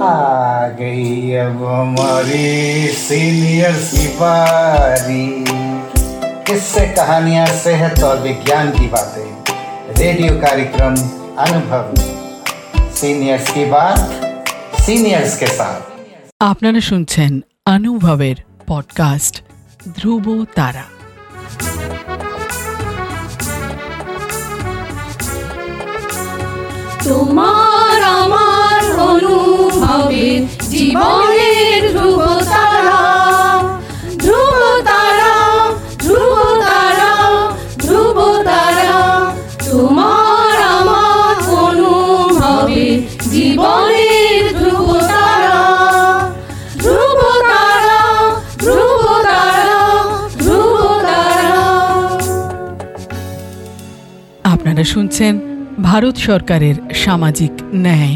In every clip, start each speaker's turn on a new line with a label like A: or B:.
A: आ गई अब हमारी सीनियर की बारी किससे कहानियां सेहत और विज्ञान की बातें रेडियो कार्यक्रम अनुभव सीनियर्स की बात सीनियर्स के साथ
B: আপনারা শুনছেন অনুভবের পডকাস্ট ধ্রুব তারা
C: তোমার
B: আপনারা শুনছেন ভারত সরকারের সামাজিক ন্যায়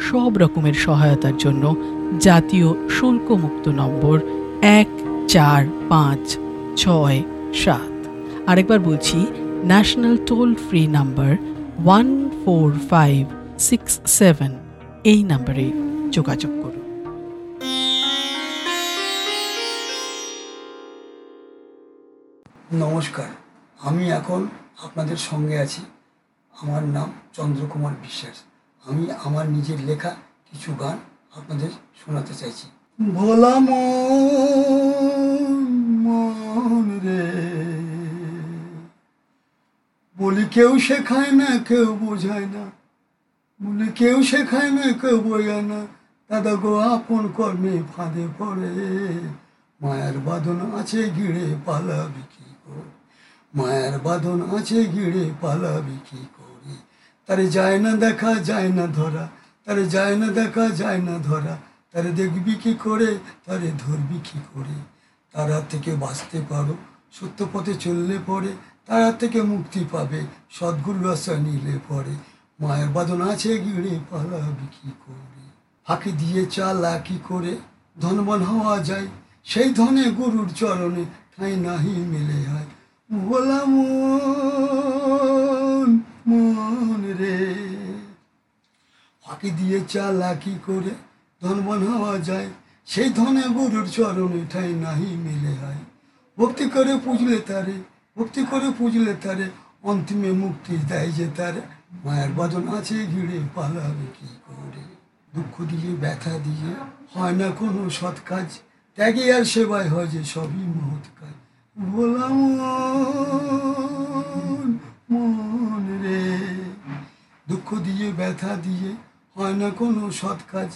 B: সব রকমের সহায়তার জন্য জাতীয় শুল্কমুক্ত নম্বর এক চার পাঁচ ছয় সাত। আরেকবার বলছি national toll free number one four five six seven এই নাম্বারে যোগাযোগ করুন।
D: নমস্কার, আমি এখন আপনাদের সঙ্গে আছি। আমার নাম চন্দ্রকুমার বিশ্বাস। আমি আমার নিজের লেখা কিছু গান আপনাদের শোনাতে চাইছি। ভোলা মন রে। বলি কেউ শেখায় না, কেউ বোঝায় না। বলি কেউ শেখায় না, কেউ বোঝায় না। দাদা গো, আপন কর্মে ফাঁদে পড়ে। মায়ের বাঁধন আছে ঘিরে পালাবি কি করে? মায়ের বাঁধন আছে ঘিরে পালাবি কি করে? তারে যায় না দেখা, যায় না ধরা। তারে যায় না দেখা, যায় না ধরা। তারে দেখবি কি করে, তারে ধরবি কি করে। তারা থেকে বাঁচতে পারো, সত্য পথে চললে পরে। তারা থেকে মুক্তি পাবে, সদ্গুরু আশা নিলে পরে। মায়ের বাঁধন আছে ঘিরে পালাবি কি করে? ফাঁকি দিয়ে চালা কি করে? ধনবান হওয়া যায়, সেই ধনে গুরুর চরণে ঠাঁই নাহি মিলে হয়। ভোলা ফাঁকি দিয়ে চালা কি করে ধনবান হওয়া যায়। সেই ধনে গুরুর চরণ ঠাঁই নাহি মিলে হয়। ভক্তি করে পুজলে তারে, ভক্তি করে পুজলে তারে, অন্তিমে মুক্তি দেয় যে তারে। মায়ের বাদন আছে ঘিরে, পালাবে কি করে? দুঃখ দিয়ে, ব্যথা দিয়ে, হয় না কোনো সৎ কাজ। ত্যাগে আর সেবায় হয় যে সবই মহৎ কাজ। বললাম মন রে। দুঃখ দিয়ে, ব্যথা দিয়ে হয় না কোনো সৎ কাজ।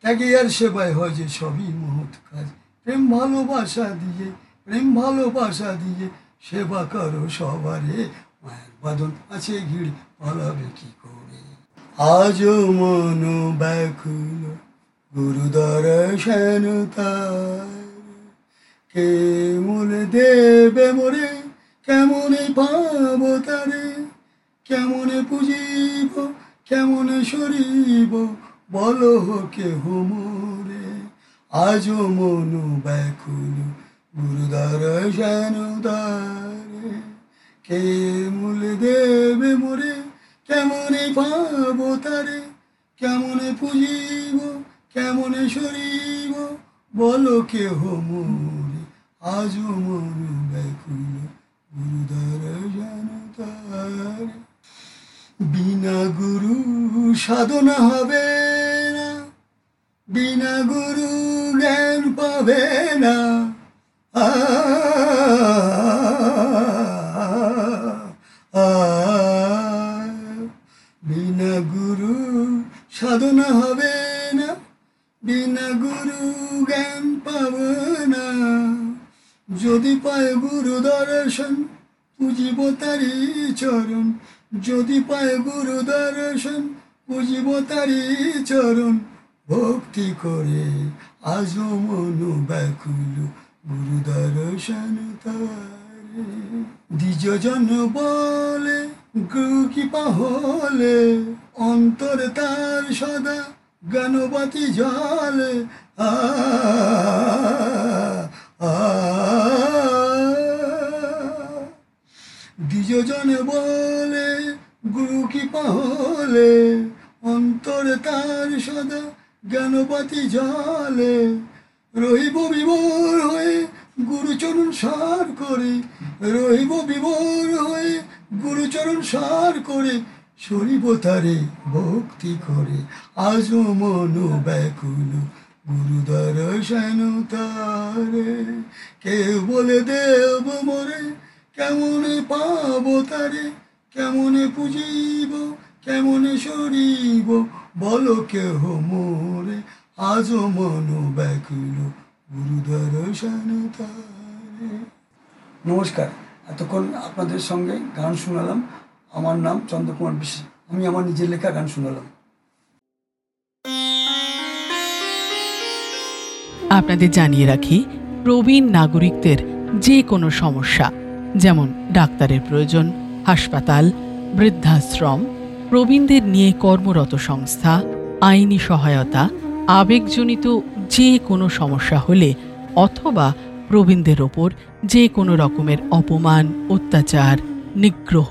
D: ত্যাগে আর সেবায় হয় যে সবই মহৎ কাজ। প্রেম ভালোবাসা দিয়ে, প্রেম ভালোবাসা দিয়ে সেবা করো সবারে। মায়ের বাদন আছে ঘিড়ি পালাবে কি করে? আজও মন ব্যাকুল, গুরুদর তার। কে মনে দেবে মোরে, কেমনে পাবো তারে? কেমনে পুজিব কেমনে সরিব বলো কেহ মোরে? আজ মন ব্যাকুল, গুরুদর যেন দ্বারে কে মূল দেবে মোরে? কেমনে পাবো তারে? কেমনে পুজিব? কেমনে সরিব বলো কেহ মোরে? আজ মন ব্যাকুল, গুরুদর যেন তারে বিনা গুরু সাধনা হবে না বিনা গুরু জ্ঞান পাবে না বিনা গুরু সাধনা হবে না বিনা গুরু জ্ঞান পাবে না যদি পায় গুরু দর্শন পুজিব তারি চরণ যদি পায় গুরু দর্শন পুজিব তারি চরণ। ভক্তি করে আজও মন ব্যাকুল, গুরু দর্শন তারে। দ্বিজজন বলে গুরু কৃপা হলে অন্তর তার সদা জ্ঞানবাতি জলে আ। দ্বিজজন বলে পাহলে অন্তরে তার সদা জ্ঞানপাতি জলে। রহিব বিভোর হয়ে গুরুচরণ সার করে, রহিব বিভোর হয়ে গুরুচরণ সার করে, সরিব তারে ভক্তি করে। আজও মন ব্যাকুল গুরু দর্শন তারে। কেউ বলে দেব মরে, কেমন পাবো তারে? কেমনে পুজিব কেমনে সরিব? বলো কেহ মোরে আজ মন ব্যাকুল গুরু দর্শন তারে। নমস্কার এতক্ষণ আপনাদের সঙ্গে গান শোনালাম। আমার নাম চন্দ্রকুমার বিশ্বাস। আমি আমার নিজের লেখা গান শোনালাম।
B: আপনাদের জানিয়ে রাখি প্রবীণ নাগরিকদের যে কোনো সমস্যা যেমন ডাক্তারের প্রয়োজন হাসপাতাল, বৃদ্ধাশ্রম, প্রবীণদের নিয়ে কর্মরত সংস্থা, আইনি সহায়তা, আবেগজনিত যে কোনো সমস্যা হলে অথবা প্রবীণদের ওপর যে কোনো রকমের অপমান, অত্যাচার, নিগ্রহ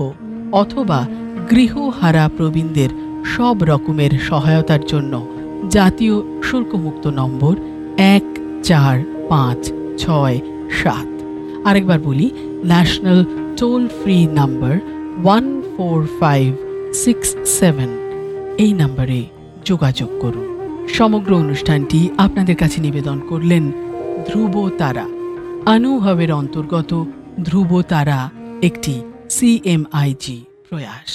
B: অথবা গৃহহারা প্রবীণদের সব রকমের সহায়তার জন্য জাতীয় শুল্কমুক্ত নম্বর এক চার পাঁচ ছয় সাত। আরেকবার বলি, national toll free number one four five six seven এই নাম্বারে যোগাযোগ করুন। সমগ্র অনুষ্ঠানটি আপনাদের কাছে নিবেদন করলেন ধ্রুব তারা আনুভবের অন্তর্গত ধ্রুব তারা একটি সিএমআইজি প্রয়াস।